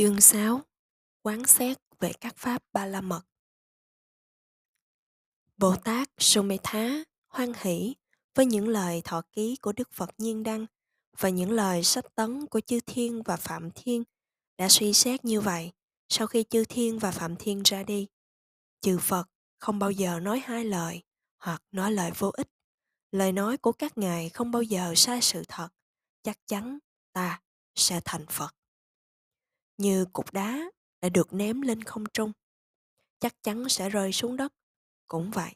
Chương 6 Quán xét về các pháp ba la mật Bồ Tát Sumetha hoan hỷ với những lời thọ ký của Đức Phật Nhiên Đăng và những lời sách tấn của Chư Thiên và Phạm Thiên đã suy xét như vậy sau khi Chư Thiên và Phạm Thiên ra đi. Chư Phật không bao giờ nói hai lời hoặc nói lời vô ích. Lời nói của các ngài không bao giờ sai sự thật. Chắc chắn ta sẽ thành Phật như cục đá đã được ném lên không trung, chắc chắn sẽ rơi xuống đất. Cũng vậy,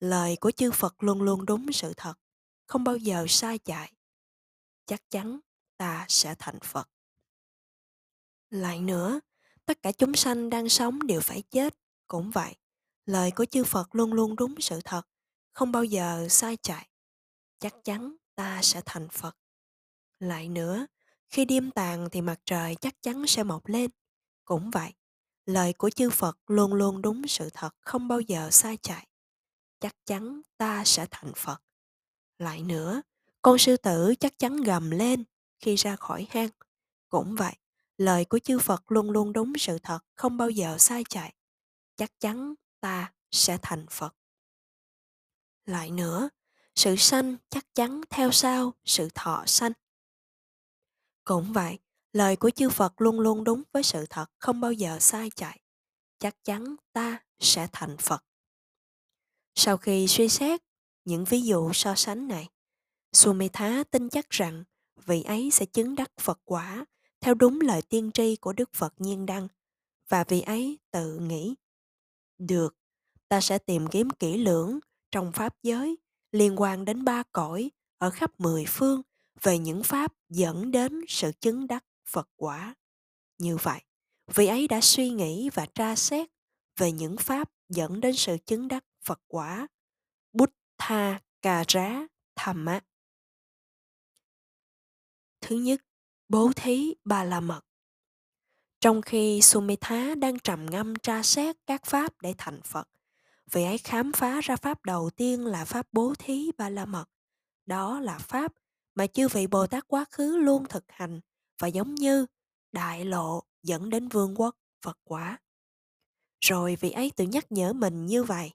lời của chư phật luôn luôn đúng sự thật, không bao giờ sai chạy. Chắc chắn ta sẽ thành phật. Lại nữa, tất cả chúng sanh đang sống đều phải chết. Cũng vậy, lời của chư phật luôn luôn đúng sự thật, không bao giờ sai chạy. Chắc chắn ta sẽ thành phật. Lại nữa khi đêm tàn thì mặt trời chắc chắn sẽ mọc lên. Cũng vậy, lời của chư Phật luôn luôn đúng sự thật, không bao giờ sai chạy. Chắc chắn ta sẽ thành Phật. Lại nữa, con sư tử chắc chắn gầm lên khi ra khỏi hang. Cũng vậy, lời của chư Phật luôn luôn đúng sự thật, không bao giờ sai chạy. Chắc chắn ta sẽ thành Phật. Lại nữa, sự sanh chắc chắn theo sau sự thọ sanh. Cũng vậy, lời của chư Phật luôn luôn đúng với sự thật, không bao giờ sai chạy. Chắc chắn ta sẽ thành Phật. Sau khi suy xét những ví dụ so sánh này, Sumitha tin chắc rằng vị ấy sẽ chứng đắc Phật quả theo đúng lời tiên tri của Đức Phật Nhiên Đăng và vị ấy tự nghĩ được ta sẽ tìm kiếm kỹ lưỡng trong pháp giới liên quan đến ba cõi ở khắp mười phương về những pháp dẫn đến sự chứng đắc Phật quả. Như vậy, vị ấy đã suy nghĩ và tra xét về những pháp dẫn đến sự chứng đắc Phật quả. Buddha Kara á. Thứ nhất, bố thí ba la mật. Trong khi Sumitha đang trầm ngâm tra xét các pháp để thành Phật, vị ấy khám phá ra pháp đầu tiên là pháp bố thí ba la mật. Đó là pháp mà chư vị Bồ Tát quá khứ luôn thực hành và giống như đại lộ dẫn đến vương quốc Phật quả. Rồi vị ấy tự nhắc nhở mình như vậy.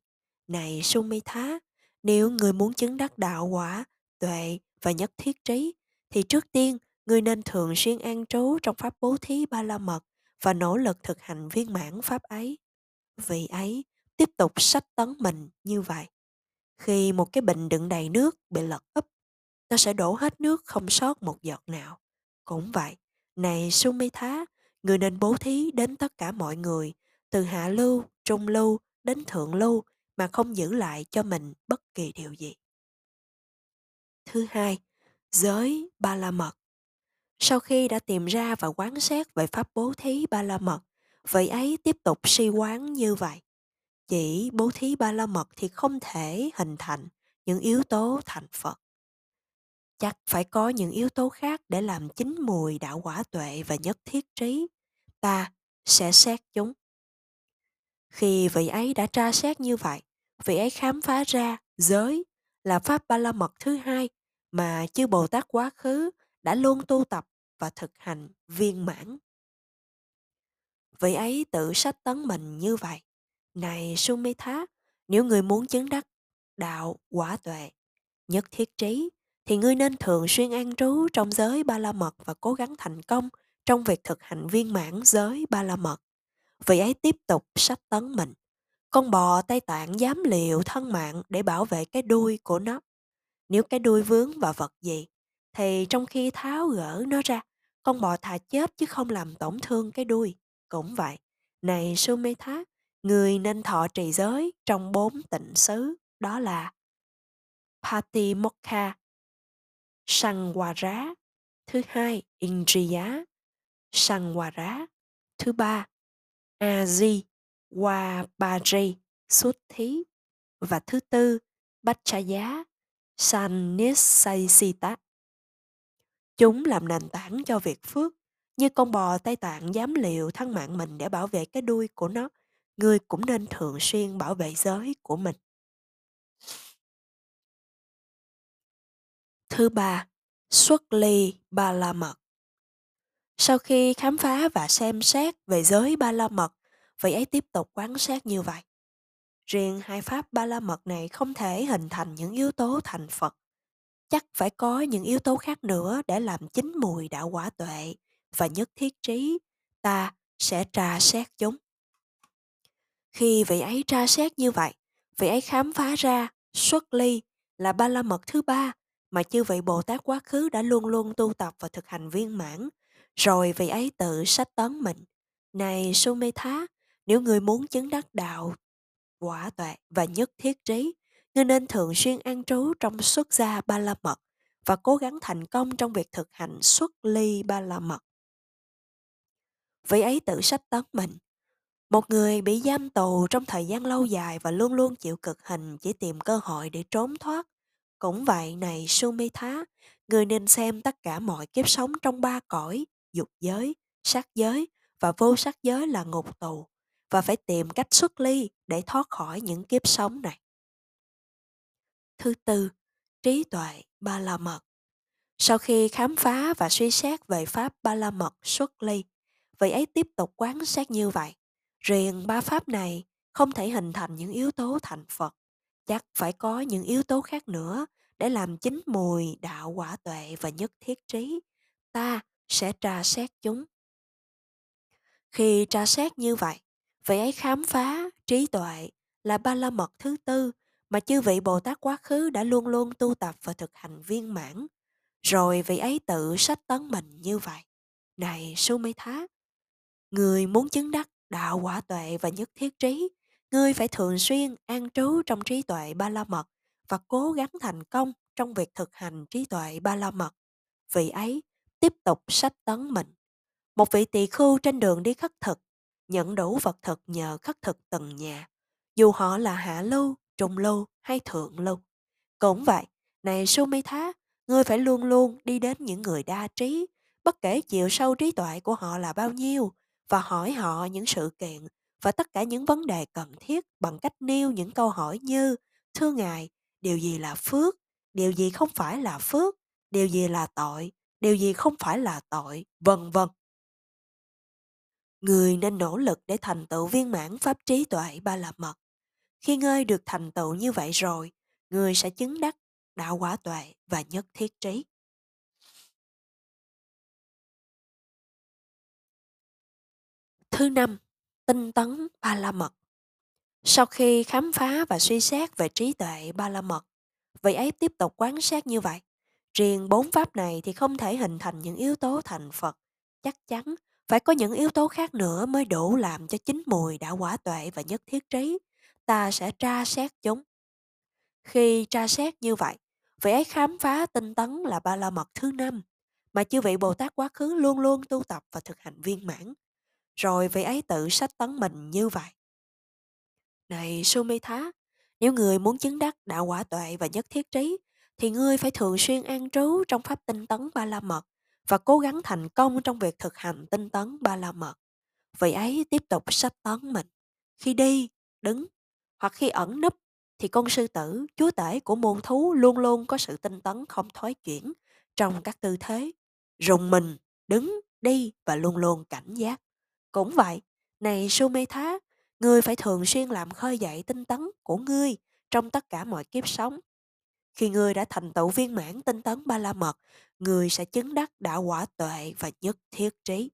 Này Sumitha, nếu người muốn chứng đắc đạo quả, tuệ và nhất thiết trí, thì trước tiên người nên thường xuyên an trú trong pháp bố thí ba la mật và nỗ lực thực hành viên mãn pháp ấy. Vị ấy tiếp tục sách tấn mình như vậy. Khi một cái bình đựng đầy nước bị lật úp nó sẽ đổ hết nước không sót một giọt nào. Cũng vậy, này Sumitha, người nên bố thí đến tất cả mọi người, từ hạ lưu, trung lưu đến thượng lưu mà không giữ lại cho mình bất kỳ điều gì. Thứ hai, giới ba la mật. Sau khi đã tìm ra và quán xét về pháp bố thí ba la mật, vậy ấy tiếp tục suy quán như vậy. Chỉ bố thí ba la mật thì không thể hình thành những yếu tố thành Phật chắc phải có những yếu tố khác để làm chín mùi đạo quả tuệ và nhất thiết trí. Ta sẽ xét chúng. Khi vị ấy đã tra xét như vậy, vị ấy khám phá ra giới là pháp ba la mật thứ hai mà chư bồ tát quá khứ đã luôn tu tập và thực hành viên mãn. Vị ấy tự sách tấn mình như vậy. Này sumitha nếu người muốn chứng đắc đạo quả tuệ, nhất thiết trí thì ngươi nên thường xuyên an trú trong giới ba la mật và cố gắng thành công trong việc thực hành viên mãn giới ba la mật. Vị ấy tiếp tục sách tấn mình. Con bò Tây Tạng dám liều thân mạng để bảo vệ cái đuôi của nó. Nếu cái đuôi vướng vào vật gì, thì trong khi tháo gỡ nó ra, con bò thà chết chứ không làm tổn thương cái đuôi. Cũng vậy, này Sumetha, người nên thọ trì giới trong bốn tịnh xứ, đó là Patimokkha, Sangwara. Thứ hai, Indriya. Sangwara. Thứ ba, Aji Wabari xuất thí. Và thứ tư, Bachaya Sannissaisita. Chúng làm nền tảng cho việc phước, như con bò Tây Tạng dám liều thân mạng mình để bảo vệ cái đuôi của nó, người cũng nên thường xuyên bảo vệ giới của mình. Thứ ba, xuất ly ba la mật. Sau khi khám phá và xem xét về giới ba la mật, vị ấy tiếp tục quan sát như vậy. Riêng hai pháp ba la mật này không thể hình thành những yếu tố thành Phật. Chắc phải có những yếu tố khác nữa để làm chín mùi đạo quả tuệ và nhất thiết trí. Ta sẽ tra xét chúng. Khi vị ấy tra xét như vậy, vị ấy khám phá ra xuất ly là ba la mật thứ ba mà chư vị Bồ Tát quá khứ đã luôn luôn tu tập và thực hành viên mãn. Rồi vị ấy tự sách tấn mình. Này Sumetha, nếu người muốn chứng đắc đạo, quả tuệ và nhất thiết trí, người nên thường xuyên an trú trong xuất gia ba la mật và cố gắng thành công trong việc thực hành xuất ly ba la mật. Vị ấy tự sách tấn mình. Một người bị giam tù trong thời gian lâu dài và luôn luôn chịu cực hình chỉ tìm cơ hội để trốn thoát. Cũng vậy này Sumitha, người nên xem tất cả mọi kiếp sống trong ba cõi, dục giới, sắc giới và vô sắc giới là ngục tù và phải tìm cách xuất ly để thoát khỏi những kiếp sống này. Thứ tư, trí tuệ ba la mật. Sau khi khám phá và suy xét về pháp ba la mật xuất ly, vị ấy tiếp tục quán sát như vậy. Riêng ba pháp này không thể hình thành những yếu tố thành Phật, chắc phải có những yếu tố khác nữa để làm chính mùi đạo quả tuệ và nhất thiết trí. Ta sẽ tra xét chúng. Khi tra xét như vậy, vị ấy khám phá trí tuệ là ba la mật thứ tư mà chư vị Bồ Tát quá khứ đã luôn luôn tu tập và thực hành viên mãn. Rồi vị ấy tự sách tấn mình như vậy. Này Sumetha, người muốn chứng đắc đạo quả tuệ và nhất thiết trí, ngươi phải thường xuyên an trú trong trí tuệ ba la mật và cố gắng thành công trong việc thực hành trí tuệ ba la mật. Vị ấy tiếp tục sách tấn mình. Một vị tỳ khưu trên đường đi khất thực, nhận đủ vật thực nhờ khất thực từng nhà, dù họ là hạ lưu, trung lưu hay thượng lưu. Cũng vậy, này Sumitha, ngươi phải luôn luôn đi đến những người đa trí, bất kể chiều sâu trí tuệ của họ là bao nhiêu, và hỏi họ những sự kiện và tất cả những vấn đề cần thiết bằng cách nêu những câu hỏi như Thưa Ngài, điều gì là phước? Điều gì không phải là phước? Điều gì là tội? Điều gì không phải là tội? Vân vân. Người nên nỗ lực để thành tựu viên mãn pháp trí tuệ ba la mật. Khi ngươi được thành tựu như vậy rồi, người sẽ chứng đắc đạo quả tuệ và nhất thiết trí. Thứ năm, tinh tấn ba la mật. Sau khi khám phá và suy xét về trí tuệ ba la mật, vị ấy tiếp tục quan sát như vậy. Riêng bốn pháp này thì không thể hình thành những yếu tố thành Phật. Chắc chắn phải có những yếu tố khác nữa mới đủ làm cho chính mùi đã quả tuệ và nhất thiết trí. Ta sẽ tra xét chúng. Khi tra xét như vậy, vị ấy khám phá tinh tấn là ba la mật thứ năm mà chư vị Bồ Tát quá khứ luôn luôn tu tập và thực hành viên mãn rồi vị ấy tự sách tấn mình như vậy. Này Sumitha, nếu người muốn chứng đắc đạo quả tuệ và nhất thiết trí, thì ngươi phải thường xuyên an trú trong pháp tinh tấn ba la mật và cố gắng thành công trong việc thực hành tinh tấn ba la mật. Vị ấy tiếp tục sách tấn mình. Khi đi, đứng hoặc khi ẩn nấp thì con sư tử, chúa tể của môn thú luôn luôn có sự tinh tấn không thoái chuyển trong các tư thế, rùng mình, đứng, đi và luôn luôn cảnh giác. Cũng vậy, này Sumetha, ngươi phải thường xuyên làm khơi dậy tinh tấn của ngươi trong tất cả mọi kiếp sống. Khi ngươi đã thành tựu viên mãn tinh tấn ba la mật, ngươi sẽ chứng đắc đạo quả tuệ và nhất thiết trí.